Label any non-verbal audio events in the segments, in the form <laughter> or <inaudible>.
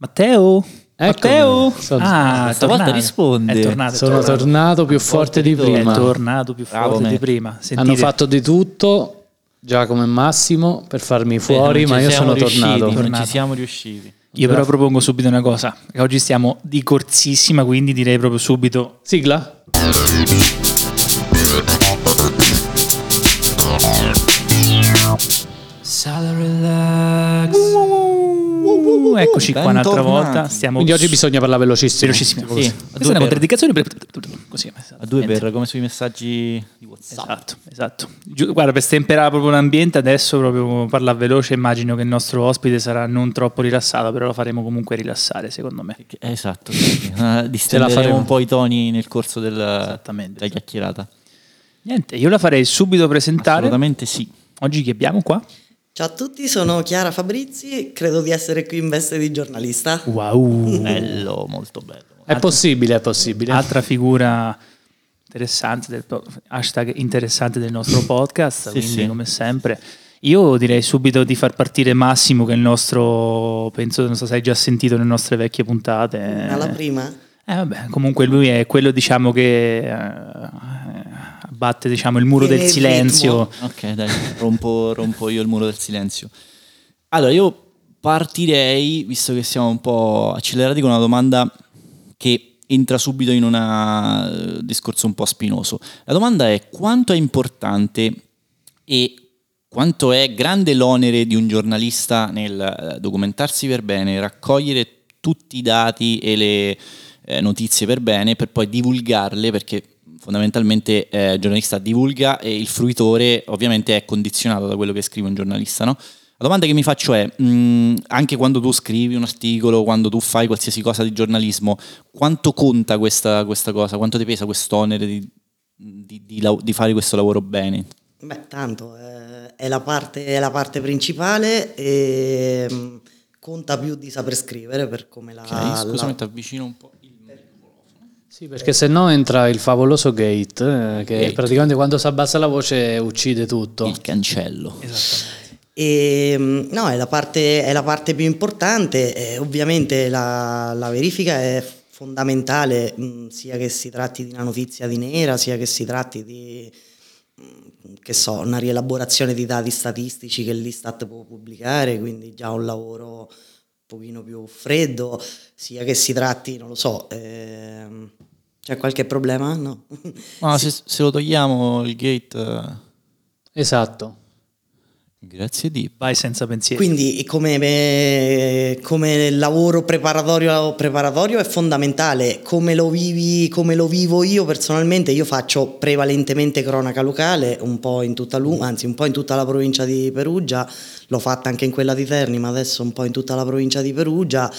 Matteo? Matteo? Sono- ah, è Questa volta tornato. risponde. È tornato, è Sono tornato. tornato più forte di di torno. È prima. tornato più Bravo, forte me. di prima. Sentite, Hanno fatto di tutto, Giacomo e Massimo, per farmi fuori, Eh, ma io sono riusciti, tornato. Non Tornato. ci siamo riusciti. Io però propongo subito una cosa. Oggi stiamo di corsissima, quindi direi proprio subito. Sigla? Eccoci qua un'altra volta. Stiamo Quindi oggi bisogna parlare velocissimo. velocissimo. Sì, Questa a è una per- contraddicazione per così. A due per come sui messaggi di WhatsApp. Esatto, esatto. Guarda, per stemperare proprio l'ambiente, adesso proprio parla veloce, immagino che il nostro ospite sarà non troppo rilassato, però lo faremo comunque rilassare, secondo me. Esatto, sì. <laughs> Distenderemo faremo. un po' i toni nel corso del, della chiacchierata. Niente, io la farei subito presentare. Assolutamente sì. Oggi chi abbiamo qua? Ciao a tutti, sono Chiara Fabrizi, credo di essere qui in veste di giornalista. Wow, Bello, molto bello. È possibile, è possibile. altra figura interessante del, hashtag interessante del nostro podcast, Sì, quindi sì. come sempre. Io direi subito di far partire Massimo, che è il nostro, penso, non so se hai già sentito nelle nostre vecchie puntate. Alla prima? Eh, vabbè, comunque lui è quello diciamo che eh, abbatte diciamo, il muro Tiene del il silenzio. Ok, dai, rompo, rompo io il muro del silenzio. Allora, io partirei, visto che siamo un po' accelerati, con una domanda che entra subito in un discorso un po' spinoso. La domanda è quanto è importante e quanto è grande l'onere di un giornalista nel eh, documentarsi per bene, raccogliere tutti i dati e le eh, notizie per bene per poi divulgarle perché fondamentalmente eh, il giornalista divulga e il fruitore ovviamente è condizionato da quello che scrive un giornalista, no? La domanda che mi faccio è, mh, anche quando tu scrivi un articolo, quando tu fai qualsiasi cosa di giornalismo, quanto conta questa, questa cosa? Quanto ti pesa quest'onere di, di- di di fare questo lavoro bene? Beh, tanto, eh, è, la parte, è la parte principale e mm, conta più di saper scrivere per come la... Ok, scusami, la- ti avvicino un po'. Sì, perché se no entra il favoloso gate, eh, che Gate. praticamente quando si abbassa la voce uccide tutto. Il cancello. Esattamente. E, mm, no, è la parte, è la parte più importante. eh, ovviamente la, la verifica è fondamentale, mm, sia che si tratti di una notizia di nera, sia che si tratti di mm, che so, una rielaborazione di dati statistici che l'Istat può pubblicare, quindi già un lavoro un pochino più freddo, sia che si tratti, non lo so, ehm, c'è qualche problema? No. Ma <laughs> se, se lo togliamo il gate... eh, Esatto. Grazie di. Vai senza pensieri. Quindi come, eh, come lavoro preparatorio, preparatorio è fondamentale, come lo, vivi, come lo vivo io personalmente, io faccio prevalentemente cronaca locale, un po' in tutta, Lu- anzi, un po' in tutta la provincia di Perugia, l'ho fatta anche in quella di Terni, ma adesso un po' in tutta la provincia di Perugia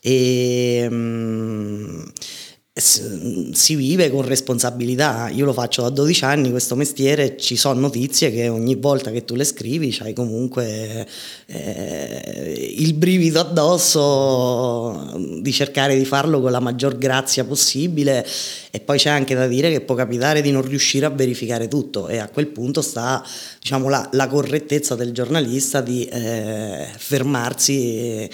e mm, s- si vive con responsabilità. Io lo faccio da 12 anni questo mestiere, ci sono notizie che ogni volta che tu le scrivi c'hai comunque eh, il brivido addosso di cercare di farlo con la maggior grazia possibile. E poi c'è anche da dire che può capitare di non riuscire a verificare tutto. E a quel punto sta diciamo, la, la correttezza del giornalista di eh, fermarsi e,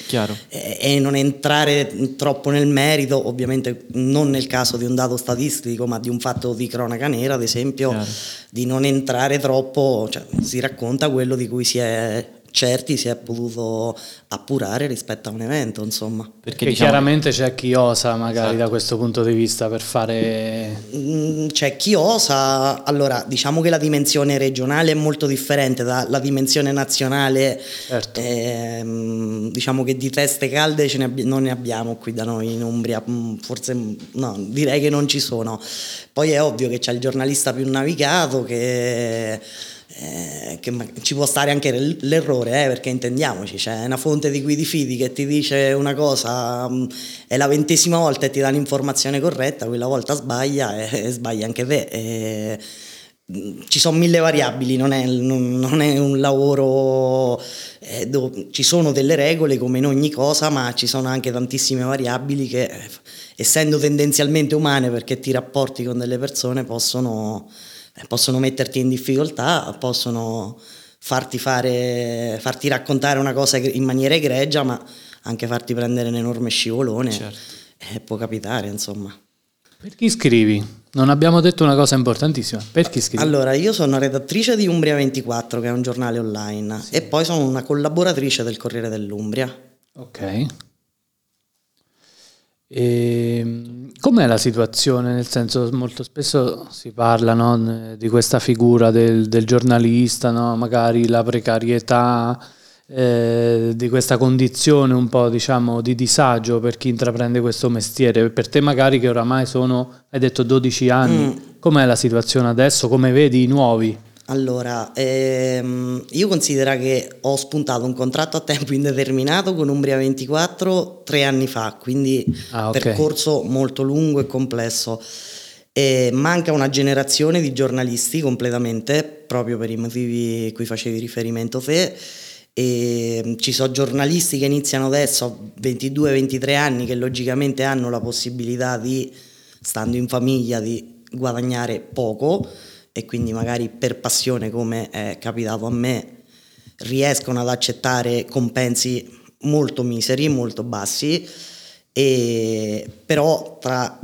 e- e non entrare troppo nel merito, ovviamente non nel caso di un dato statistico, ma di un fatto di cronaca nera, ad esempio, Chiaro. di non entrare troppo, cioè si racconta quello di cui si è certi si è potuto appurare rispetto a un evento, insomma. Perché diciamo, chiaramente c'è chi osa magari Esatto. da questo punto di vista per fare... Mm, C'è chi osa, allora diciamo che la dimensione regionale è molto differente dalla dimensione nazionale, Certo. Ehm, diciamo che di teste calde ce ne abbi- non ne abbiamo qui da noi in Umbria, Mm, forse mm, no, direi che non ci sono. Poi è ovvio che c'è il giornalista più navigato che... eh, che ci può stare anche l'errore, eh, perché intendiamoci, c'è una fonte di cui ti fidi che ti dice una cosa, mm, è la ventesima volta e ti dà l'informazione corretta, quella volta sbaglia e, <laughs> e sbaglia anche te. E, mm, ci sono mille variabili, non è, non- è un lavoro eh, dove ci sono delle regole come in ogni cosa, ma ci sono anche tantissime variabili che, eh, essendo tendenzialmente umane perché ti rapporti con delle persone, possono, possono metterti in difficoltà, possono farti, fare, farti raccontare una cosa in maniera egregia, ma anche farti prendere un enorme scivolone, Certo. eh, può capitare, insomma. Per chi scrivi? Non abbiamo detto una cosa importantissima. Per chi scrivi? Allora, io sono redattrice di Umbria 24, che è un giornale online, e poi sono una collaboratrice del Corriere dell'Umbria. Ok. E, com'è la situazione? Nel senso, molto spesso si parla no, di questa figura del, del giornalista, no? magari la precarietà, eh, di questa condizione un po' diciamo di disagio per chi intraprende questo mestiere. Per te magari che oramai sono, hai detto 12 anni, com'è la situazione adesso? Come vedi i nuovi? Allora, ehm, io considero che ho spuntato un contratto a tempo indeterminato con Umbria 24 tre anni fa, quindi Ah, ok. percorso molto lungo e complesso. E manca una generazione di giornalisti completamente, proprio per i motivi a cui facevi riferimento te. E ci sono giornalisti che iniziano adesso a 22-23 anni che logicamente hanno la possibilità di, stando in famiglia, di guadagnare poco e quindi magari per passione come è capitato a me riescono ad accettare compensi molto miseri, molto bassi, e però tra,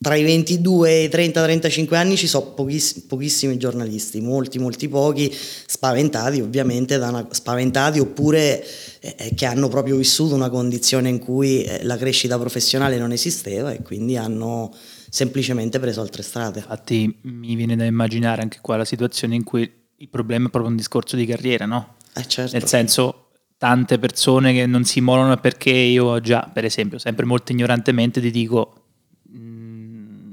tra i 22 e i 30-35 anni ci sono pochiss- pochissimi giornalisti, molti, molti pochi, spaventati ovviamente, una- spaventati oppure eh, che hanno proprio vissuto una condizione in cui eh, la crescita professionale non esisteva e quindi hanno semplicemente preso altre strade. Infatti mi viene da immaginare anche qua la situazione in cui il problema è proprio un discorso di carriera, no? Eh, certo. Nel senso, tante persone che non si immolano perché io già, per esempio, sempre molto ignorantemente ti dico mm,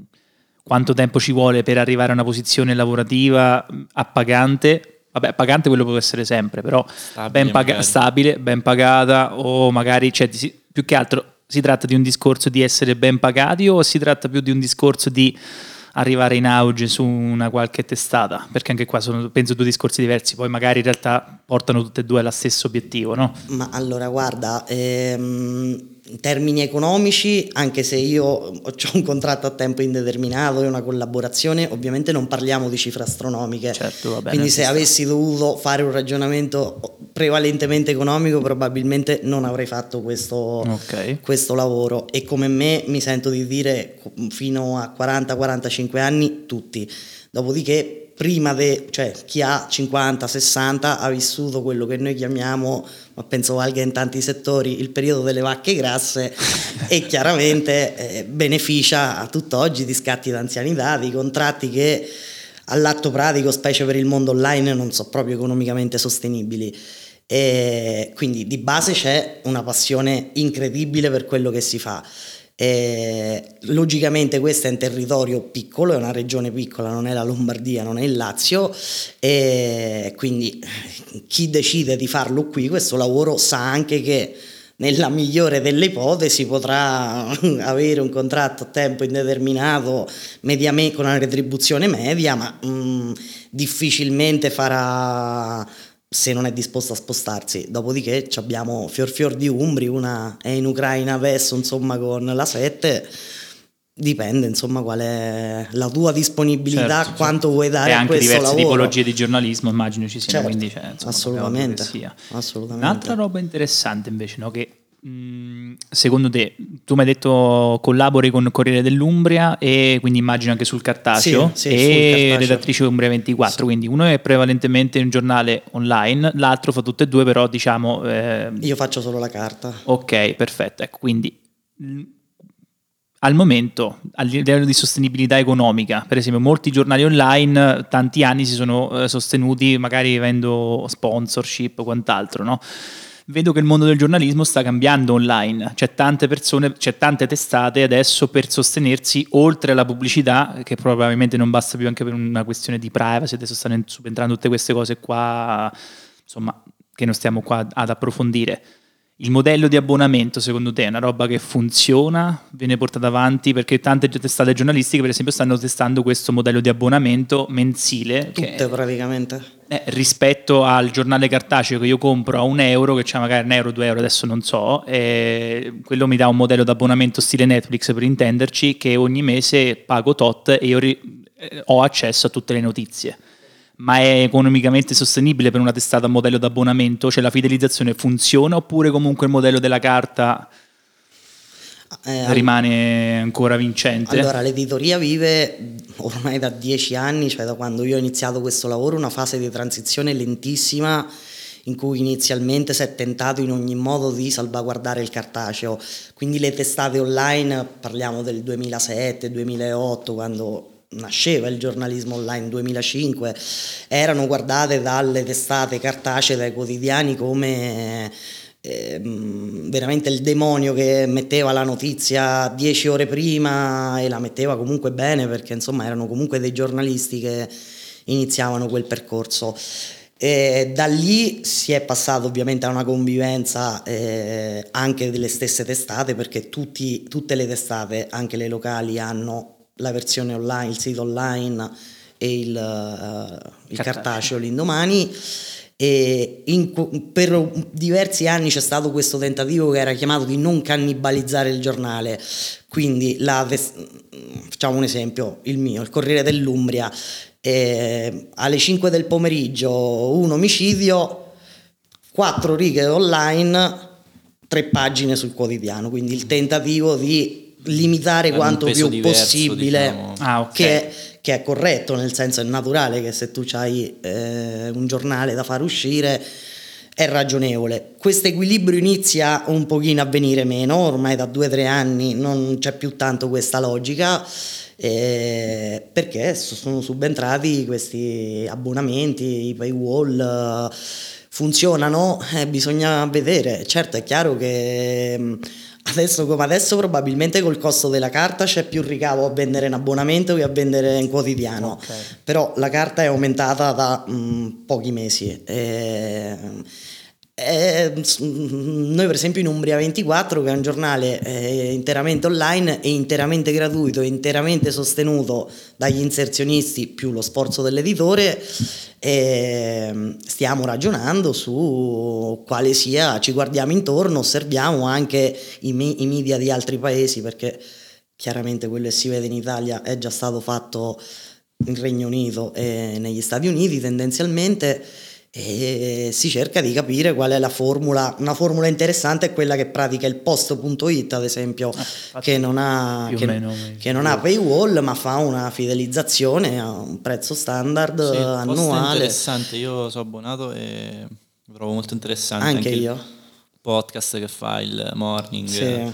quanto tempo ci vuole per arrivare a una posizione lavorativa mm, appagante. Vabbè, pagante quello può essere sempre, però Stabile, ben paga- stabile, ben pagata o magari, cioè, più che altro si tratta di un discorso di essere ben pagati o si tratta più di un discorso di arrivare in auge su una qualche testata? Perché anche qua sono, penso, due discorsi diversi, poi magari in realtà portano tutte e due allo stesso obiettivo, no? Ma allora guarda, ehm, in termini economici, anche se io <laughs> ho un contratto a tempo indeterminato e una collaborazione, ovviamente non parliamo di cifre astronomiche. Certo, va bene, Quindi se avessi dovuto fare un ragionamento prevalentemente economico, probabilmente non avrei fatto questo, Ok. questo lavoro. E come me mi sento di dire fino a 40-45 anni tutti. Dopodiché prima de, cioè chi ha 50, 60 ha vissuto quello che noi chiamiamo, ma penso valga in tanti settori, il periodo delle vacche grasse <laughs> e chiaramente eh, beneficia a tutt'oggi di scatti d'anzianità, di contratti che all'atto pratico, specie per il mondo online, non sono proprio economicamente sostenibili. E quindi di base c'è una passione incredibile per quello che si fa. E logicamente questo è un territorio piccolo, è una regione piccola, non è la Lombardia, non è il Lazio e quindi chi decide di farlo qui questo lavoro sa anche che nella migliore delle ipotesi potrà <laughs> avere un contratto a tempo indeterminato mediamente con una retribuzione media, ma mm, difficilmente farà se non è disposto a spostarsi. Dopodiché ci abbiamo fior fior di Umbri, una è in Ucraina adesso, insomma, con la 7. Dipende, insomma, qual è la tua disponibilità, Certo, quanto vuoi dare e a anche questo diverse lavoro. tipologie di giornalismo immagino ci siano, Certo, quindi cioè, insomma, assolutamente, assolutamente. Un'altra roba interessante invece, no, che secondo te, tu mi hai detto collabori con Corriere dell'Umbria e quindi immagino anche sul cartaceo Sì, sì, e cartaceo. redattrice Umbria 24, quindi uno è prevalentemente un giornale online, l'altro fa tutte e due però diciamo... eh, Io faccio solo la carta. Ok, perfetto. Ecco, quindi mh, al momento, a livello di sostenibilità economica, per esempio, molti giornali online tanti anni si sono eh, sostenuti magari avendo sponsorship o quant'altro, no? Vedo che il mondo del giornalismo sta cambiando online, c'è tante persone, c'è tante testate adesso per sostenersi oltre alla pubblicità, che probabilmente non basta più anche per una questione di privacy, adesso stanno subentrando tutte queste cose qua, insomma, che non stiamo qua ad approfondire. Il modello di abbonamento, secondo te, è una roba che funziona, viene portata avanti? Perché tante testate giornalistiche, per esempio, stanno testando questo modello di abbonamento mensile che- Tutte praticamente. Eh, rispetto al giornale cartaceo che io compro a un euro, che c'è magari un euro, due euro, adesso non so, eh, quello mi dà un modello di abbonamento stile Netflix per intenderci, che ogni mese pago tot e io ri- eh, ho accesso a tutte le notizie. ma è economicamente sostenibile per una testata a modello d'abbonamento? Cioè la fidelizzazione funziona oppure comunque il modello della carta Eh, rimane ancora vincente? Allora, l'editoria vive ormai da dieci anni, cioè da quando io ho iniziato questo lavoro, una fase di transizione lentissima in cui inizialmente si è tentato in ogni modo di salvaguardare il cartaceo. Quindi le testate online, parliamo del 2007-2008, quando nasceva il giornalismo online 2005, erano guardate dalle testate cartacee, dai quotidiani come veramente il demonio che metteva la notizia dieci ore prima e la metteva comunque bene perché insomma erano comunque dei giornalisti che iniziavano quel percorso. E da lì si è passato ovviamente a una convivenza eh, anche delle stesse testate perché tutti, tutte le testate, anche le locali, hanno la versione online, il sito online e il, uh, il cartaceo, cartaceo l'indomani. In, per diversi anni c'è stato questo tentativo che era chiamato di non cannibalizzare il giornale. Quindi, la, facciamo un esempio, il mio, il Corriere dell'Umbria, eh, alle 5 del pomeriggio un omicidio, quattro righe online, tre pagine sul quotidiano. Quindi il tentativo di limitare Era quanto più diverso, possibile, diciamo. Ah, ok. che, che è corretto, nel senso è naturale che se tu hai eh, un giornale da far uscire è ragionevole. Questo equilibrio inizia un pochino a venire meno, ormai da due o tre anni non c'è più tanto questa logica. eh, perché sono subentrati questi abbonamenti, i paywall eh, funzionano, eh, bisogna vedere. Certo è chiaro che mh, Adesso come adesso probabilmente col costo della carta c'è più ricavo a vendere in abbonamento che a vendere in quotidiano, Ok. però la carta è aumentata da mm, pochi mesi. E, e, s- noi per esempio in Umbria 24 che è un giornale eh, interamente online e interamente gratuito e interamente sostenuto dagli inserzionisti più lo sforzo dell'editore eh, stiamo ragionando su quale sia, ci guardiamo intorno, osserviamo anche i, me- i media di altri paesi perché chiaramente quello che si vede in Italia è già stato fatto in Regno Unito e negli Stati Uniti tendenzialmente e si cerca di capire qual è la formula. Una formula interessante è quella che pratica il post.it, ad esempio, che non ha, che, meno, che non ha paywall, ma fa una fidelizzazione a un prezzo standard Sì, eh, annuale. interessante, io sono abbonato e lo trovo molto interessante. Anche il io. podcast che fa il morning. Sì, ot-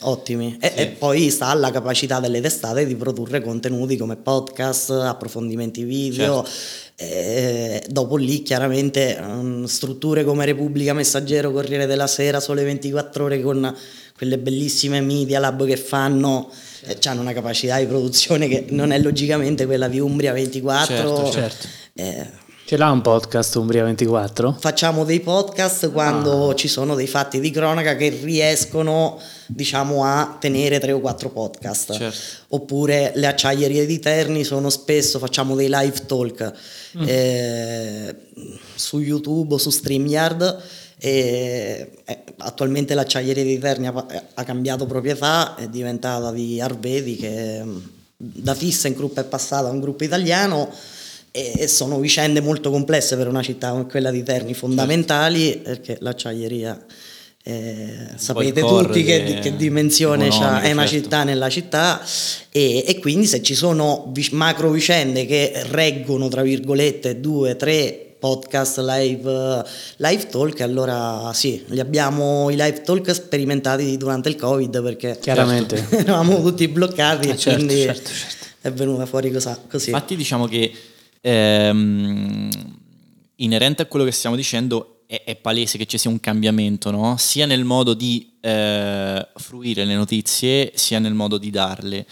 ottimi. E, Sì. e poi sta alla capacità delle testate di produrre contenuti come podcast, approfondimenti video. Certo. E dopo lì chiaramente mm, strutture come Repubblica Messaggero, Corriere della Sera, Sole 24 ore con quelle bellissime media lab che fanno eh, hanno una capacità di produzione che non è logicamente quella di Umbria 24 Certo, certo. Eh, Ce l'ha un podcast Umbria 24? Facciamo dei podcast quando ci sono dei fatti di cronaca che riescono, diciamo, a tenere tre o quattro podcast. Certo. Oppure le acciaierie di Terni sono spesso, facciamo dei live talk eh, su YouTube o su StreamYard. E, eh, attualmente l'acciaieria di Terni ha, ha cambiato proprietà, è diventata di Arvedi che mm, da ThyssenKrupp è passata a un gruppo italiano e sono vicende molto complesse per una città come quella di Terni, fondamentali perché l'acciaieria eh, sapete tutti che, de- che dimensione economico, è una certo. città nella città e, e quindi se ci sono macro vicende che reggono tra virgolette due, tre podcast live, live talk allora sì, li abbiamo i live talk sperimentati durante il covid perché Chiaramente. <laughs> eravamo tutti bloccati e Eh, certo, quindi certo, certo. è venuta fuori cosa- così. Infatti diciamo che ehm, inerente a quello che stiamo dicendo è, è palese che ci sia un cambiamento, no? sia nel modo di eh, fruire le notizie, sia nel modo di darle.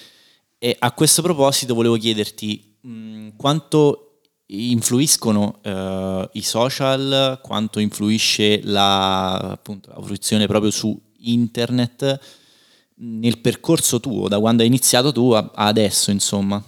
E a questo proposito volevo chiederti mh, quanto influiscono eh, i social, quanto influisce la, appunto, la fruizione proprio su internet nel percorso tuo, da quando hai iniziato tu a adesso, insomma.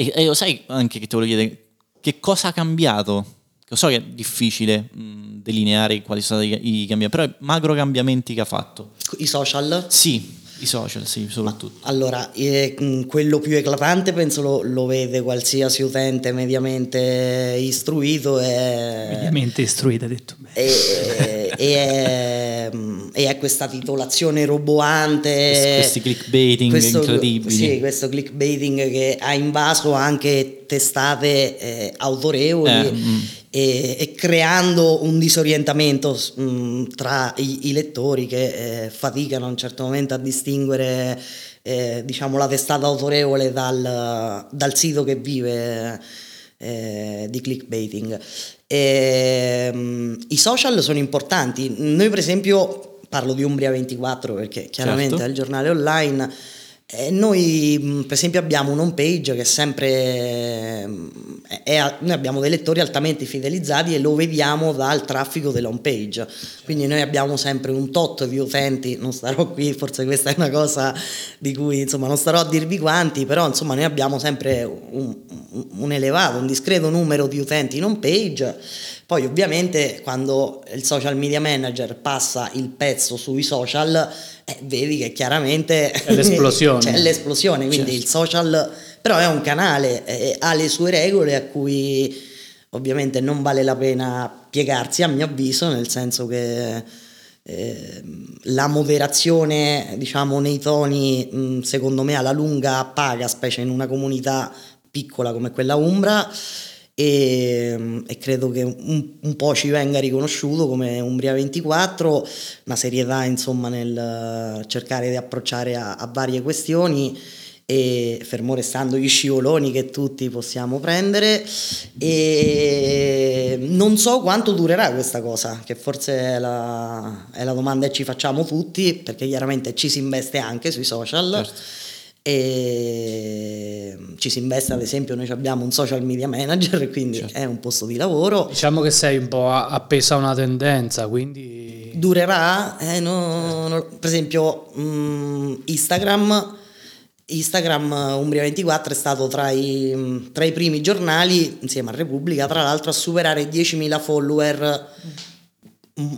E, e lo sai anche che ti volevo chiedere, che cosa ha cambiato? Lo so che è difficile mh, delineare quali sono stati i, i cambiamenti, però macro cambiamenti che ha fatto. I social? Sì, I social, sì, soprattutto. Allora, eh, mh, quello più eclatante penso lo, lo vede qualsiasi utente mediamente istruito è, Mediamente istruita, ha detto bene. e, e è, e è questa titolazione roboante. Questi clickbaiting incredibili. Sì, questo clickbaiting che ha invaso anche testate eh, autorevoli Eh, mm. E, e creando un disorientamento mh, tra i, i lettori che eh, faticano a un certo momento a distinguere eh, diciamo, la testata autorevole dal, dal sito che vive eh, di clickbaiting. E, mh, I social sono importanti. Noi, per esempio, parlo di Umbria 24 perché chiaramente Certo. è il giornale online. E noi, mh, per esempio, abbiamo un home page che è sempre. mh, è- noi abbiamo dei lettori altamente fidelizzati e lo vediamo dal traffico dell'home page. Quindi noi abbiamo sempre un tot di utenti. Non starò qui, forse questa è una cosa di cui insomma non starò a dirvi quanti, però insomma noi abbiamo sempre un- un elevato, un discreto numero di utenti in home page. Poi ovviamente quando il social media manager passa il pezzo sui social, eh, vedi che chiaramente È l'esplosione. <laughs> c'è l'esplosione, quindi il social però è un canale, eh, ha le sue regole a cui ovviamente non vale la pena piegarsi a mio avviso, nel senso che eh, la moderazione diciamo nei toni mh, secondo me alla lunga paga, specie in una comunità piccola come quella Umbra e, e credo che un, un po' ci venga riconosciuto come Umbria 24, una serietà insomma nel cercare di approcciare a, a varie questioni e fermo restando gli scivoloni che tutti possiamo prendere e non so quanto durerà questa cosa che forse è la, è la domanda che ci facciamo tutti perché chiaramente ci si investe anche sui social Certo. E ci si investe ad esempio noi abbiamo un social media manager <laughs> quindi è un posto di lavoro. Diciamo che sei un po' appesa a una tendenza, quindi... durerà eh, no- no- per esempio mm, Instagram Instagram Umbria 24 è stato tra i, mm, tra i primi giornali insieme a Repubblica tra l'altro a superare i 10.000 follower. Mm,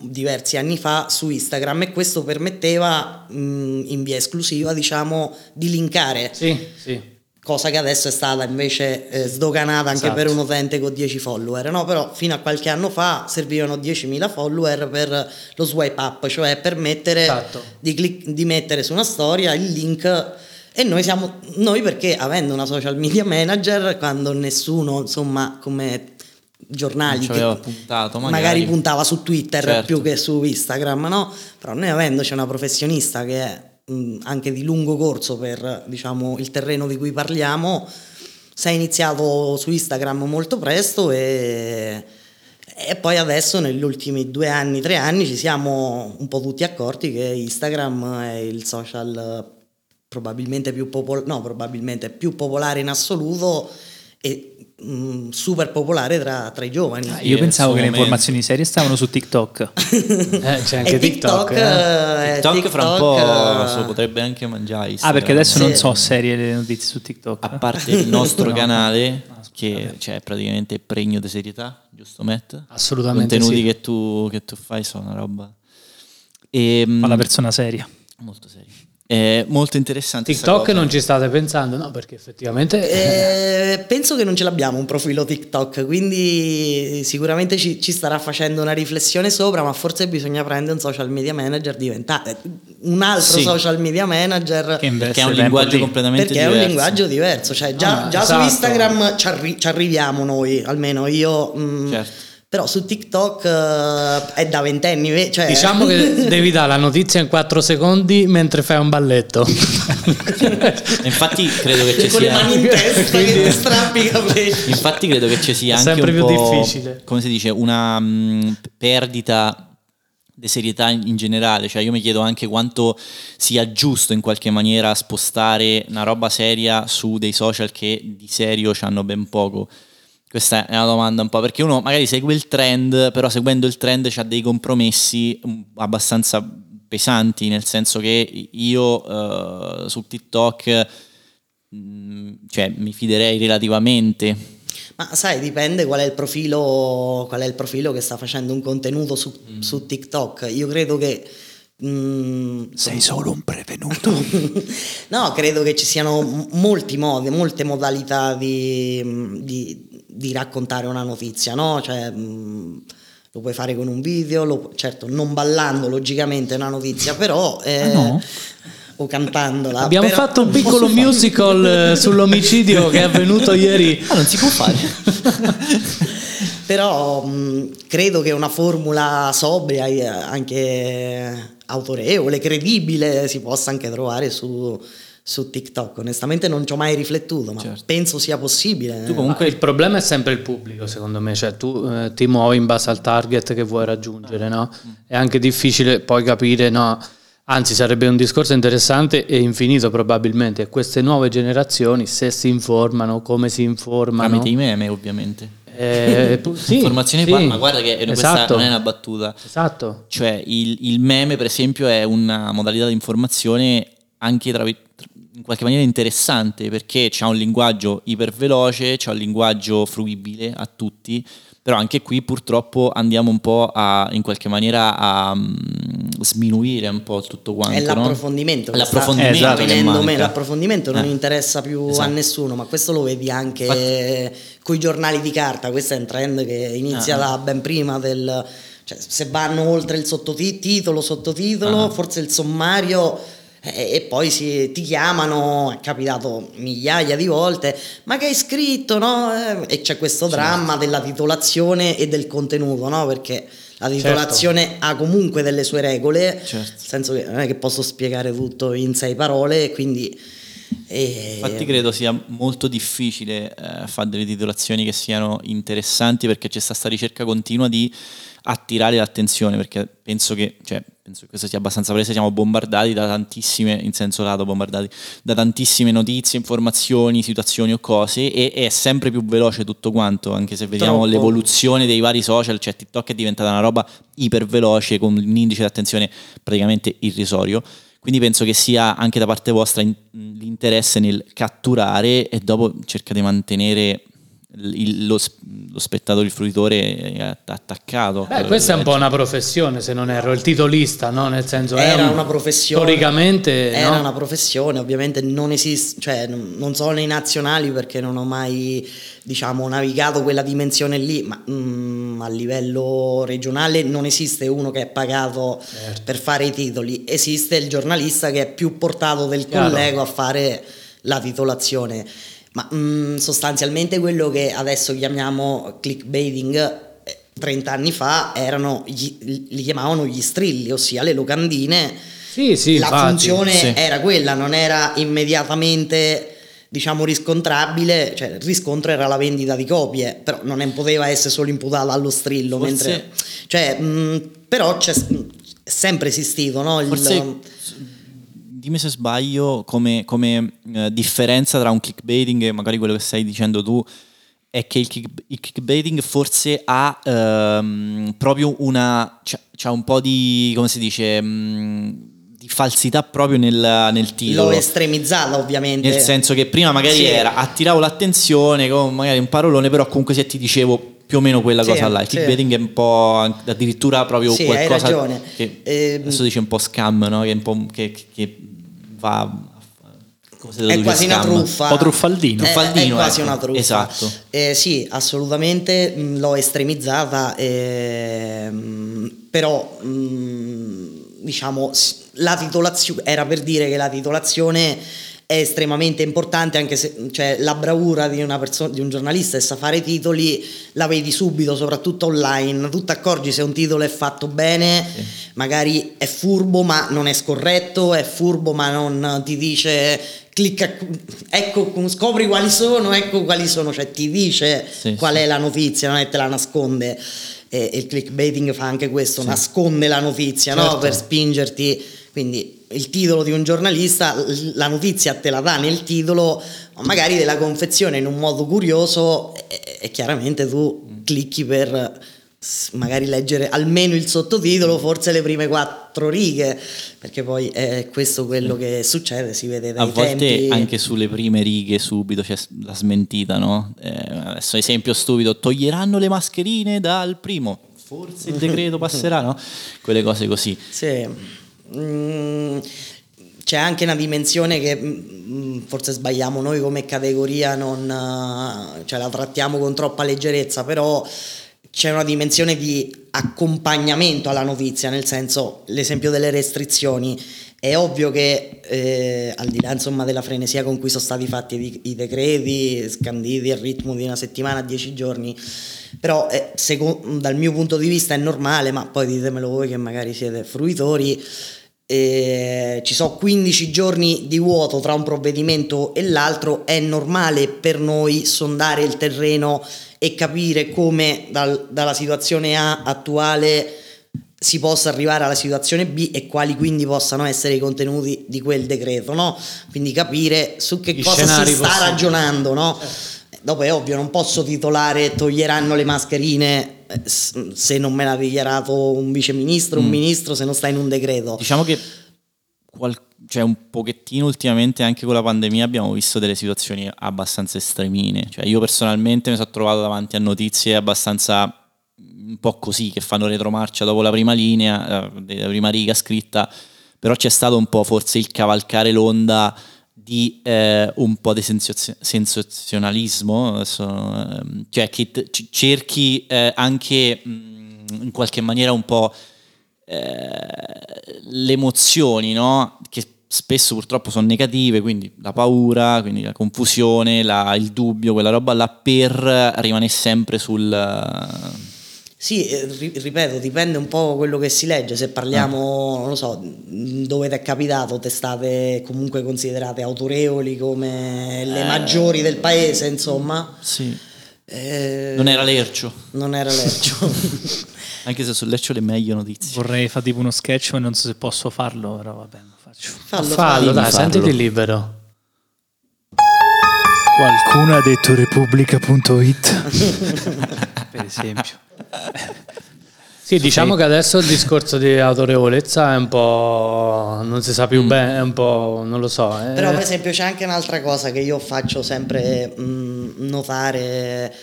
diversi anni fa su Instagram e questo permetteva mm, in via esclusiva diciamo di linkare Sì, sì. cosa che adesso è stata invece eh, sdoganata anche Esatto. per un utente con 10 follower, no? Però fino a qualche anno fa servivano 10.000 follower per lo swipe up, cioè permettere Esatto. di, clic- di mettere su una storia il link e noi siamo noi perché avendo una social media manager quando nessuno insomma come giornali che puntato, magari. magari puntava su Twitter Certo. più che su Instagram, no? Però noi avendoci una professionista che è mh, anche di lungo corso per diciamo, il terreno di cui parliamo, si è iniziato su Instagram molto presto e, e poi adesso negli ultimi due anni, tre anni ci siamo un po' tutti accorti che Instagram è il social probabilmente più popolare, no, probabilmente più popolare in assoluto e mh, super popolare tra, tra i giovani. Ah, Io pensavo che le informazioni serie stavano su TikTok. <laughs> Eh, c'è anche E TikTok. eh. eh, TikTok, fra un TikTok, po' eh, se lo potrebbe anche mangiare. Ah, perché adesso Sì. non so serie le notizie su TikTok. A parte il nostro <laughs> No. canale, scusa, che cioè, è praticamente pregno di serietà, giusto Matt? I Assolutamente contenuti sì. che, tu, che tu fai sono una roba... E, Fa la persona seria. molto seria. È molto interessante. TikTok non ci state pensando, no? Perché effettivamente... Eh, <laughs> penso che non ce l'abbiamo un profilo TikTok, quindi sicuramente ci, ci starà facendo una riflessione sopra, ma forse bisogna prendere un social media manager, diventare un altro Sì. social media manager. Che Perché è un linguaggio lì. completamente Perché è un diverso. linguaggio diverso, cioè già, Ah, già esatto. su Instagram ci, arri- ci arriviamo noi, almeno io, mm, Certo. Però su TikTok eh, è da ventenni, ve- cioè, Diciamo che <laughs> devi dare la notizia in 4 secondi mentre fai un balletto. <laughs> Infatti credo che ci con le sia... mani in testa che ti <laughs> strappi i capelli. Infatti credo che ci sia anche sempre un più po', difficile. come si dice, una mh, perdita di serietà in, in generale, cioè io mi chiedo anche quanto sia giusto in qualche maniera spostare una roba seria su dei social che di serio hanno ben poco. Questa è una domanda un po' perché uno magari segue il trend, però seguendo il trend c'ha dei compromessi mm, abbastanza pesanti, nel senso che io eh, su TikTok mm, cioè, mi fiderei relativamente Ma sai, dipende qual è il profilo, qual è il profilo che sta facendo un contenuto su, Mm. su TikTok. Io credo che Mm, Sei solo un prevenuto. <laughs> no, credo che ci siano molti modi, molte modalità di, di- di raccontare una notizia, no? Cioè, mh, lo puoi fare con un video, lo- certo non ballando logicamente una notizia, però... eh, Ah, no? O cantandola. Abbiamo però- fatto un piccolo musical eh, sull'omicidio che è avvenuto ieri. Ah, non si può fare. <laughs> Però mh, credo che una formula sobria, eh, anche autorevole, credibile, si possa anche trovare su, su TikTok. Onestamente non ci ho mai riflettuto, ma Certo. penso sia possibile. Tu comunque il problema è sempre il pubblico, secondo me, cioè tu eh, ti muovi in base al target che vuoi raggiungere, no? È anche difficile poi capire, no? Anzi, sarebbe un discorso interessante e infinito probabilmente. Queste nuove generazioni, se si informano, come si informano. tramite i meme, ovviamente. Eh, pu- sì, Informazioni sì. qua, ma guarda che questa Esatto. non è una battuta. Esatto. Cioè, il, il meme, per esempio, è una modalità di informazione anche tra, in qualche maniera interessante perché c'ha un linguaggio iperveloce, c'ha un linguaggio fruibile a tutti, però anche qui purtroppo andiamo un po' a, in qualche maniera a mm, sminuire un po' tutto quanto. È no? l'approfondimento. che L'approfondimento sta che venendo meno. L'approfondimento non Eh. interessa più a Esatto. nessuno, ma questo lo vedi anche con i giornali di carta. Questo è un trend che inizia Ah. da ben prima del. Cioè, se vanno oltre il sottotitolo, sottotitolo, Ah. forse il sommario. E poi si- ti chiamano, è capitato migliaia di volte, ma che hai scritto, no? Eh, E c'è questo dramma della titolazione e del contenuto, no? Perché la titolazione ha comunque delle sue regole, Certo. nel senso che non è che posso spiegare tutto in sei parole, quindi... eh, Infatti credo sia molto difficile eh, fare delle titolazioni che siano interessanti perché c'è sta sta ricerca continua di attirare l'attenzione perché penso che, cioè, penso che questo sia abbastanza palese, siamo bombardati da tantissime, in senso lato bombardati, da tantissime notizie, informazioni, situazioni o cose e è sempre più veloce tutto quanto, anche se vediamo Troppo. l'evoluzione dei vari social, cioè TikTok è diventata una roba iperveloce con un indice di attenzione praticamente irrisorio. Quindi penso che sia anche da parte vostra in- l'interesse nel catturare e dopo cerca di mantenere il- lo, lo spettatore, il fruitore att- attaccato. Beh, questa è un po' una professione, se non erro, il titolista, no? Nel senso è Era un- una professione. Storicamente, Era no? una professione, ovviamente non esiste, cioè non non so nei nazionali perché non ho mai, diciamo, navigato quella dimensione lì, ma mm, a livello regionale non esiste uno che è pagato Certo. per fare i titoli, esiste il giornalista che è più portato del Chiaro. collega a fare la titolazione. Ma mm, sostanzialmente quello che adesso chiamiamo clickbaiting eh, 30 anni fa erano gli- li chiamavano gli strilli, ossia le locandine Sì, sì, la infatti. funzione sì. era quella, non era immediatamente diciamo riscontrabile, cioè il riscontro era la vendita di copie, però non poteva essere solo imputata allo strillo, Forse- mentre cioè mh, però c'è sempre esistito, no? Il- Forse, dimmi se sbaglio, come, come, eh, differenza tra un clickbaiting e magari quello che stai dicendo tu, è che il, kick- il clickbaiting forse ha ehm, proprio una... c'ha, c'ha un po' di, come si dice, mh, di falsità proprio nel, nel titolo. l'ho estremizzata ovviamente. Nel senso che prima magari Sì. era attiravo l'attenzione con magari un parolone, però comunque se ti dicevo più o meno quella Sì, cosa là. Il sì. clickbaiting è un po' addirittura proprio Sì, hai qualcosa ragione. che Ehm, adesso dice un po' scam, no? Che, è un po', che, che va è quasi una truffa. Un po' truffaldino. È- È, quasi ecco. una truffa. Esatto. Eh, sì, assolutamente mh, l'ho estremizzata, ehm, però mh, diciamo s- la titolazione era per dire che la titolazione è estremamente importante anche se cioè, la bravura di, una persona, di un giornalista e sa fare titoli la vedi subito soprattutto online tu ti accorgi se un titolo è fatto bene magari è furbo ma non è scorretto è furbo ma non ti dice clicca ecco scopri quali sono ecco quali sono cioè ti dice Sì, qual sì. è la notizia non è te la nasconde e, e il clickbaiting fa anche questo nasconde la notizia no? Certo. per spingerti quindi il titolo di un giornalista, la notizia te la dà nel titolo, ma magari te la confeziona in un modo curioso e, e chiaramente tu clicchi per magari leggere almeno il sottotitolo, forse le prime quattro righe, perché poi è questo quello che succede, si vede dai A volte tempi. anche sulle prime righe subito c'è la smentita, no? Eh, adesso esempio stupido, toglieranno le mascherine dal primo, forse il decreto passerà, no? Quelle cose così. Sì. Mm, c'è anche una dimensione che mm, forse sbagliamo noi come categoria, non, eh, cioè la trattiamo con troppa leggerezza, però c'è una dimensione di accompagnamento alla notizia, nel senso l'esempio delle restrizioni. È ovvio che eh, al di là insomma, della frenesia con cui sono stati fatti i, i decreti, scanditi al ritmo di una settimana, dieci giorni, però eh, secondo, dal mio punto di vista è normale, ma poi ditemelo voi che magari siete fruitori, eh, ci sono 15 giorni di vuoto tra un provvedimento e l'altro, è normale per noi sondare il terreno e capire come dal, dalla situazione A attuale si possa arrivare alla situazione B e quali quindi possano essere i contenuti di quel decreto, no? Quindi capire su che I cosa si sta ragionando, no? Eh. Dopo è ovvio, non posso titolare toglieranno le mascherine se non me l'ha dichiarato un viceministro, mm. un ministro, se non sta in un decreto. Diciamo che qual- cioè un pochettino ultimamente anche con la pandemia abbiamo visto delle situazioni abbastanza estremine. Cioè io personalmente mi sono trovato davanti a notizie abbastanza un po' così che fanno retromarcia dopo la prima linea, eh, la prima riga scritta, però c'è stato un po' forse il cavalcare l'onda di eh, un po' di sensazionalismo, adesso, ehm, cioè che t- cerchi eh, anche mh, mm, in qualche maniera un po' eh, le emozioni, no? che spesso purtroppo sono negative, quindi la paura, quindi la confusione, la, il dubbio, quella roba là per rimanere sempre sul sì, eh, ripeto, dipende un po' quello che si legge, se parliamo, ah. non lo so, dove ti è capitato, testate comunque considerate autorevoli come le eh. maggiori del paese, insomma. Sì. Eh, non era Lercio. Non era Lercio. <laughs> Anche se su Leccio le meglio notizie. Vorrei fare tipo uno sketch, ma non so se posso farlo, però vabbè, lo faccio. Fallo, fallo, fallo dai, farlo. sentiti libero. Qualcuno ha detto repubblica.it <laughs> esempio. <laughs> Sì, diciamo che adesso il discorso di autorevolezza è un po'. non si sa più mm. bene, è un po'. non lo so. È... Però, per esempio, c'è anche un'altra cosa che io faccio sempre mh, mm, notare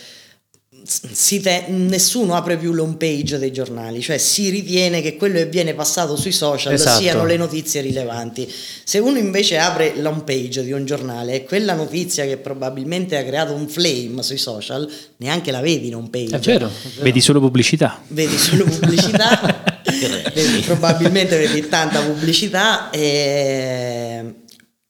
te, nessuno apre più l'home page dei giornali, cioè si ritiene che quello che viene passato sui social esatto. siano le notizie rilevanti. Se uno invece apre l'home page di un giornale e quella notizia che probabilmente ha creato un flame sui social, neanche la vedi in home page. È vero, è vero. vedi solo pubblicità. Vedi solo pubblicità, <laughs> vedi, probabilmente vedi tanta pubblicità e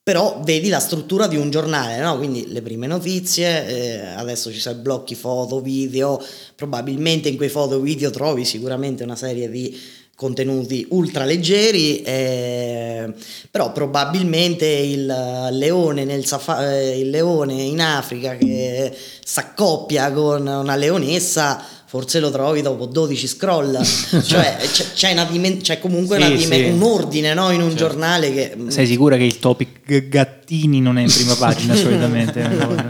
però vedi la struttura di un giornale, no? quindi le prime notizie, eh, adesso ci sono blocchi foto, video, probabilmente in quei foto video trovi sicuramente una serie di contenuti ultra leggeri, eh, però probabilmente il leone, nel safa- eh, il leone in Africa che si accoppia con una leonessa forse lo trovi dopo 12 scroll, cioè <laughs> c'è, c'è, dimen- c'è comunque sì, dimen- sì. un ordine no? in un certo. giornale che... Mm, Sei sicura che il topic gattini non è in prima pagina <laughs> solitamente?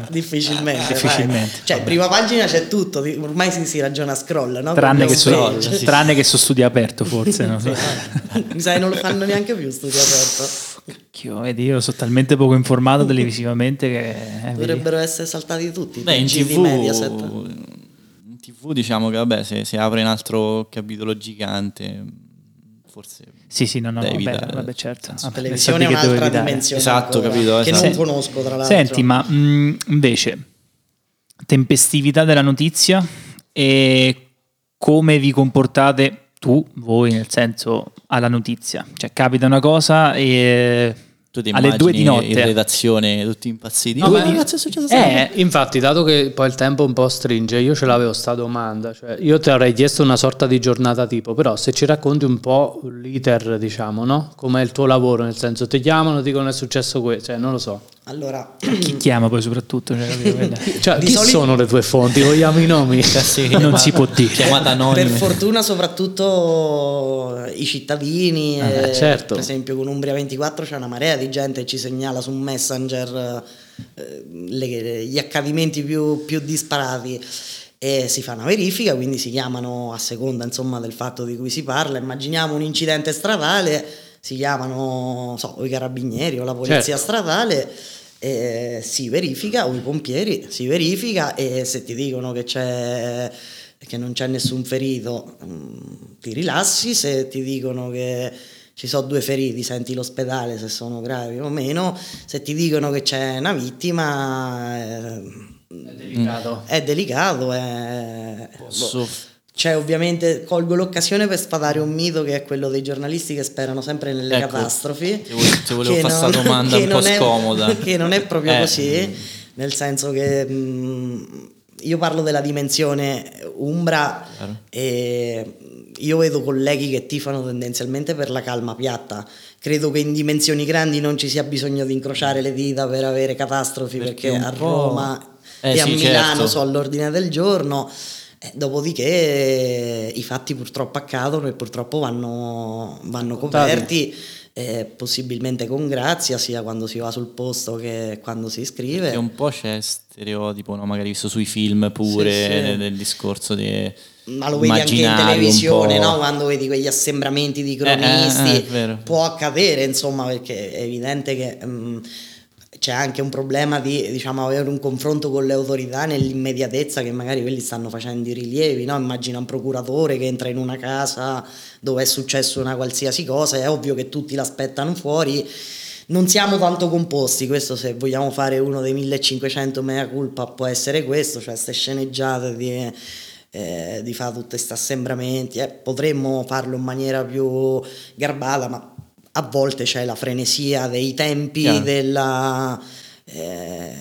Difficilmente. Difficilmente. Cioè, prima pagina c'è tutto, ormai si, si ragiona a scroll, no? Tranne che, so, tranne che su studio aperto forse. No? Mi sa che non lo fanno neanche più studio aperto. Cacchio, vedi, io sono talmente poco informato televisivamente che... Eh, Dovrebbero vedi. essere saltati tutti. Beh, in TV... Mediaset TV diciamo che vabbè, se, se apre un altro capitolo gigante forse sì sì no no vabbè, vabbè certo. la televisione è un'altra dimensione esatto ancora, capito che esatto. non conosco tra l'altro. senti ma mh, mm, invece tempestività della notizia e come vi comportate tu voi nel senso alla notizia? Cioè capita una cosa e tu ti alle due di notte in redazione tutti impazziti. No, di... cazzo è successo? Eh, infatti, dato che poi il tempo un po' stringe, io ce l'avevo sta domanda. Cioè, io ti avrei chiesto una sorta di giornata tipo, però se ci racconti un po' l'iter, diciamo, no? Com'è il tuo lavoro, nel senso ti chiamano, dicono è successo questo, cioè non lo so. Allora, <clears throat> chi chiama poi soprattutto? Cioè, <laughs> cioè, chi solito... sono le tue fonti? Vogliamo i nomi? <laughs> Cioè, sì, non si può dire. Chiamata. Per fortuna sono i cittadini. Ah, e, certo. Per esempio con Umbria 24 c'è una marea di gente che ci segnala su Messenger eh, le, gli accadimenti più, più disparati e si fa una verifica, quindi si chiamano a seconda insomma, del fatto di cui si parla. Immaginiamo un incidente stradale, si chiamano so, i carabinieri o la polizia certo. stradale eh, si verifica, o i pompieri, si verifica e se ti dicono che, che non c'è nessun ferito, mm, ti rilassi, se ti dicono che ci sono due feriti, senti l'ospedale se sono gravi o meno, se ti dicono che c'è una vittima... Eh, è delicato. È delicato. È... Posso... Cioè, ovviamente colgo l'occasione per sfatare un mito che è quello dei giornalisti che sperano sempre nelle Ecco, catastrofi. ti volevo- fare non- sta domanda <laughs> un po' non è- scomoda. <laughs> Che non è proprio Eh. così, nel senso che mh, io parlo della dimensione umbra Chiaro. e io vedo colleghi che tifano tendenzialmente per la calma piatta. Credo che in dimensioni grandi non ci sia bisogno di incrociare le dita per avere catastrofi Perché perché, a Roma Eh, e a sì, Milano certo. sono all'ordine del giorno. Eh, dopodiché eh, i fatti purtroppo accadono e purtroppo vanno, vanno coperti, eh, possibilmente con grazia, sia quando si va sul posto che quando si scrive. Che un po' c'è stereotipo, no? magari visto sui film pure, Sì, sì. nel, nel discorso di Ma lo vedi anche in televisione, no? quando vedi quegli assembramenti di eh, cronisti. eh, è vero. Può accadere, insomma, perché è evidente che mm, c'è anche un problema di diciamo, avere un confronto con le autorità nell'immediatezza che magari quelli stanno facendo i rilievi. No? Immagina un procuratore che entra in una casa dove è successo una qualsiasi cosa, è ovvio che tutti l'aspettano fuori. Non siamo tanto composti, questo se vogliamo fare uno dei 1500 mea culpa può essere questo, cioè queste sceneggiate di, eh, di fare tutti questi assembramenti, eh, potremmo farlo in maniera più garbata, ma a volte c'è la frenesia dei tempi, della, eh,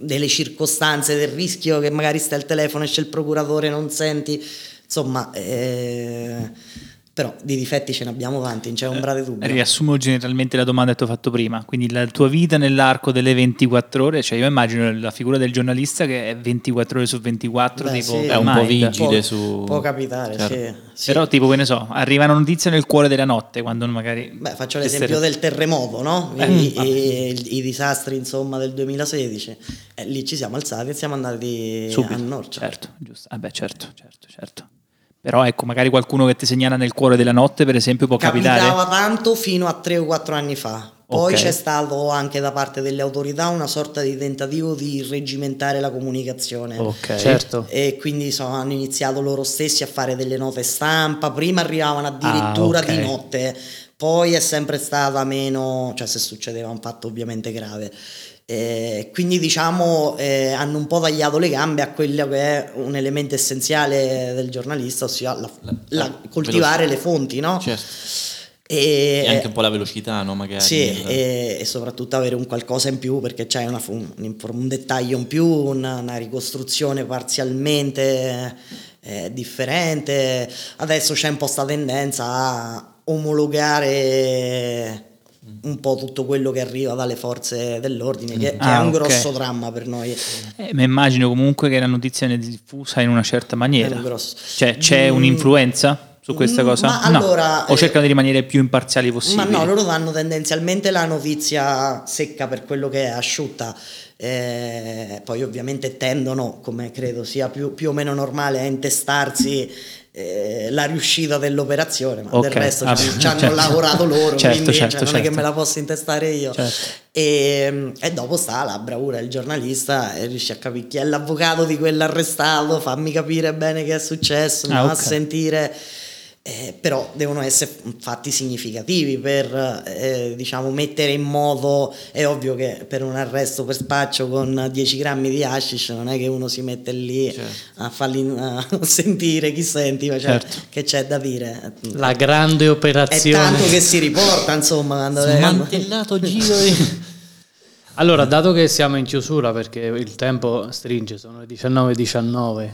delle circostanze, del rischio che magari stai al telefono e c'è il procuratore, non senti, insomma, eh, però di difetti ce ne abbiamo tanti, non c'è ombra di dubbio. Riassumo generalmente la domanda che ti ho fatto prima, quindi la tua vita nell'arco delle 24 ore, cioè io immagino la figura del giornalista che è 24 ore su 24, Beh, tipo sì. È un po' Mind. vigile Può- su... Può capitare, Chiaro. sì, sì. Però tipo che ne so, arriva una notizia nel cuore della notte quando magari... Beh, faccio l'esempio del terremoto, no? Eh, I, i- i disastri insomma del 2016. Eh, lì ci siamo alzati e siamo andati Subito, a Norcia. certo, giusto. Vabbè, certo, certo, certo. Però ecco, magari qualcuno che ti segnala nel cuore della notte, per esempio, può Capitava capitare. tanto fino a 3 o 4 anni fa. Poi Ok. c'è stato anche da parte delle autorità una sorta di tentativo di reggimentare la comunicazione. Ok. Certo. E quindi so, hanno iniziato loro stessi a fare delle note stampa. Prima arrivavano addirittura Ah, ok. di notte, poi è sempre stata meno, cioè se succedeva un fatto ovviamente grave. Eh, quindi diciamo eh, hanno un po' tagliato le gambe a quello che è un elemento essenziale del giornalista, ossia la- La- la- coltivare velocità. le fonti, no? Certo. E, E anche un po' la velocità, no? Magari. sì, Il- e, e soprattutto avere un qualcosa in più perché c'è una- un, un dettaglio in più, una, una ricostruzione parzialmente eh, differente. Adesso c'è un po' sta tendenza a omologare un po' tutto quello che arriva dalle forze dell'ordine, che, che Ah, è un ok. grosso dramma per noi. Eh, ma immagino comunque che la notizia viene diffusa in una certa maniera. È un. Cioè, c'è Mm. un'influenza su questa Mm, cosa? ma No. allora, o eh, cercano di rimanere più imparziali possibili? Ma no, loro danno tendenzialmente la notizia secca per quello che è asciutta. Eh, poi ovviamente tendono, come credo sia più, più o meno normale, a intestarsi eh, la riuscita dell'operazione, ma Ok, del resto vabbè, ci, ci hanno <laughs> certo. lavorato loro, Certo, quindi certo, cioè, non è che certo. me la posso intestare io. Certo. E, e dopo sta la bravura del giornalista e riesce a capire chi è l'avvocato di quell'arrestato, fammi capire bene che è successo, Ah, no? a sentire. Eh, però devono essere fatti significativi per eh, diciamo mettere in moto è ovvio che per un arresto per spaccio con 10 grammi di hashish non è che uno si mette lì Certo. a farli a <laughs> sentire chi senti cioè, Certo. che c'è da dire La grande è operazione. tanto che si riporta insomma quando Smantellato <laughs> giro di... Allora, dato che siamo in chiusura perché il tempo stringe, sono le 19.19,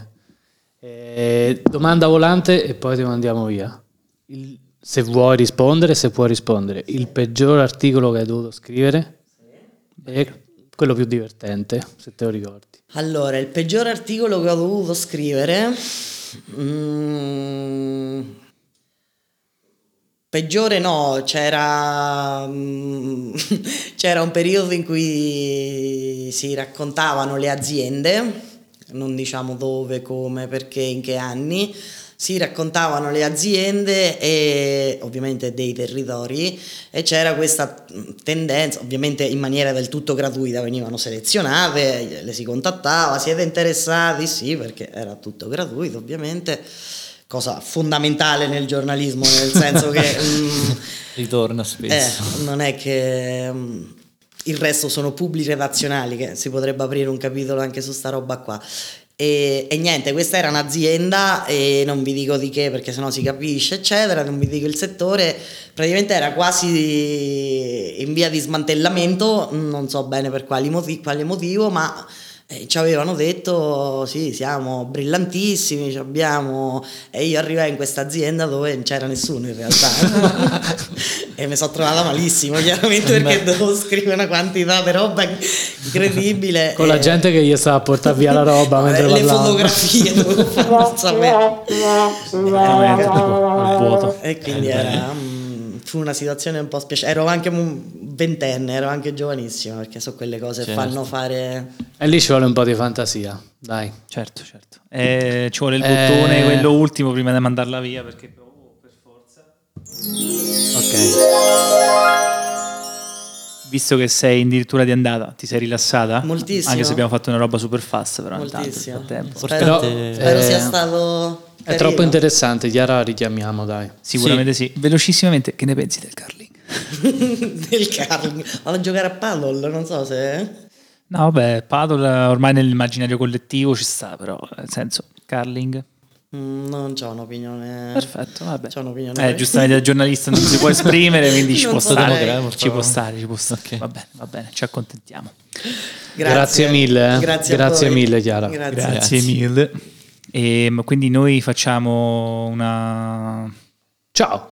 eh, domanda volante e poi ti mandiamo via. Il- se vuoi rispondere, se puoi rispondere, il peggior articolo che hai dovuto scrivere e quello più divertente, se te lo ricordi. Allora, il peggior articolo che ho dovuto scrivere. mm, peggiore no, c'era, mm, <laughs> c'era un periodo in cui si raccontavano le aziende, non diciamo dove, come, perché, in che anni. Si raccontavano le aziende e ovviamente dei territori e c'era questa tendenza, ovviamente in maniera del tutto gratuita, venivano selezionate, le si contattava, siete interessati? Sì, perché era tutto gratuito ovviamente. cosa fondamentale nel giornalismo, nel senso che... <laughs> mm, Ritorna eh, spesso. non è che mm, il resto sono pubblici redazionali, che si potrebbe aprire un capitolo anche su sta roba qua. E, e niente, questa era un'azienda e non vi dico di che perché sennò si capisce, eccetera, non vi dico il settore, praticamente era quasi in via di smantellamento, non so bene per quali motivi, quale motivo, ma eh, ci avevano detto sì, siamo brillantissimi, abbiamo... e io arrivai in questa azienda dove non c'era nessuno in realtà <laughs> e mi sono trovata malissimo chiaramente perché dovevo scrivere una quantità di roba incredibile. Con la e- gente che gli stava a portare via la roba mentre le fotografie dovevo fare. E quindi era, mm, fu una situazione un po' spiacevole. Ero anche un ventenne, ero anche giovanissimo perché so quelle cose che Certo. fanno fare. E lì ci vuole un po' di fantasia, dai. Certo, certo. Eh, ci vuole il Eh. bottone, quello ultimo, prima di mandarla via, perché oh, per forza. Ok. Visto che sei addirittura di andata, ti sei rilassata? Moltissimo. Anche se abbiamo fatto una roba super fast, però intanto nel Moltissimo. frattempo. Spero, spero Eh, sia stato. È carino. troppo interessante, Chiara la richiamiamo, dai. Sicuramente sì. Velocissimamente, che ne pensi del curling? <laughs> del curling. Vado a giocare a paddle, non so se. No, vabbè, paddle ormai nell'immaginario collettivo ci sta, però nel senso, curling. Mm, non c'ho un'opinione. Perfetto, vabbè. C'ho un'opinione. Eh, giustamente da giornalista non si può esprimere, quindi ci può stare. Ci può stare, ci può stare. Ok. Va bene, va bene, ci accontentiamo. Grazie mille, eh. Grazie, Grazie mille, Chiara. Grazie. Grazie, Grazie. mille. E, ma quindi noi facciamo una... Ciao.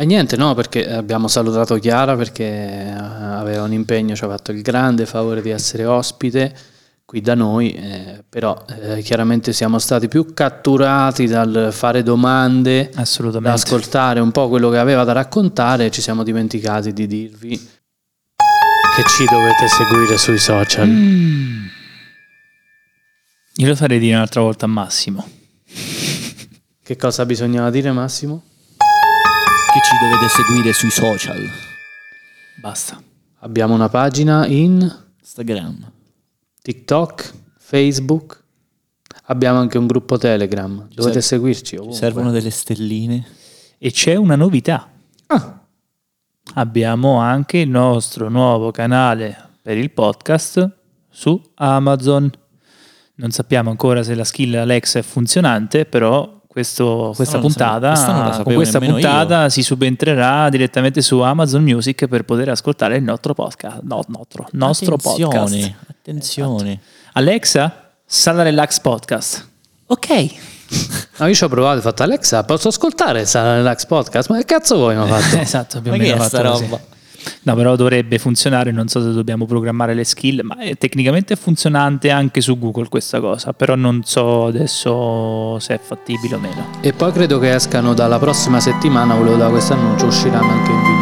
E niente, no, perché abbiamo salutato Chiara perché eh, aveva un impegno, ci ha fatto il grande favore di essere ospite qui da noi, eh, però eh, chiaramente siamo stati più catturati dal fare domande, da ascoltare un po' quello che aveva da raccontare e ci siamo dimenticati di dirvi che ci dovete seguire sui social. Mm. Io lo farei dire un'altra volta a Massimo. Che cosa bisognava dire Massimo? Che ci dovete seguire sui social. Basta. Abbiamo una pagina in Instagram. TikTok, Facebook, abbiamo anche un gruppo Telegram, dovete serve- seguirci Ci ovunque. servono delle stelline. E c'è una novità. Ah, Abbiamo anche il nostro nuovo canale per il podcast su Amazon. Non sappiamo ancora se la skill Alexa è funzionante, però questo- questa non puntata, non con questa puntata si subentrerà direttamente su Amazon Music per poter ascoltare il nostro podcast. No, nostro, nostro attenzione, podcast. Attenzione. Alexa, Sala Relax Podcast. Ok. no, io ci ho provato, ho fatto Alexa, posso ascoltare Sala Relax Podcast? Ma che cazzo vuoi mi fatto? <laughs> esatto, più o Ma che meno è fatto sta così. roba? No, però dovrebbe funzionare, non so se dobbiamo programmare le skill, ma è tecnicamente funzionante anche su Google questa cosa, però non so adesso se è fattibile o meno. E poi credo che escano dalla prossima settimana, volevo da questo annuncio, usciranno anche in video.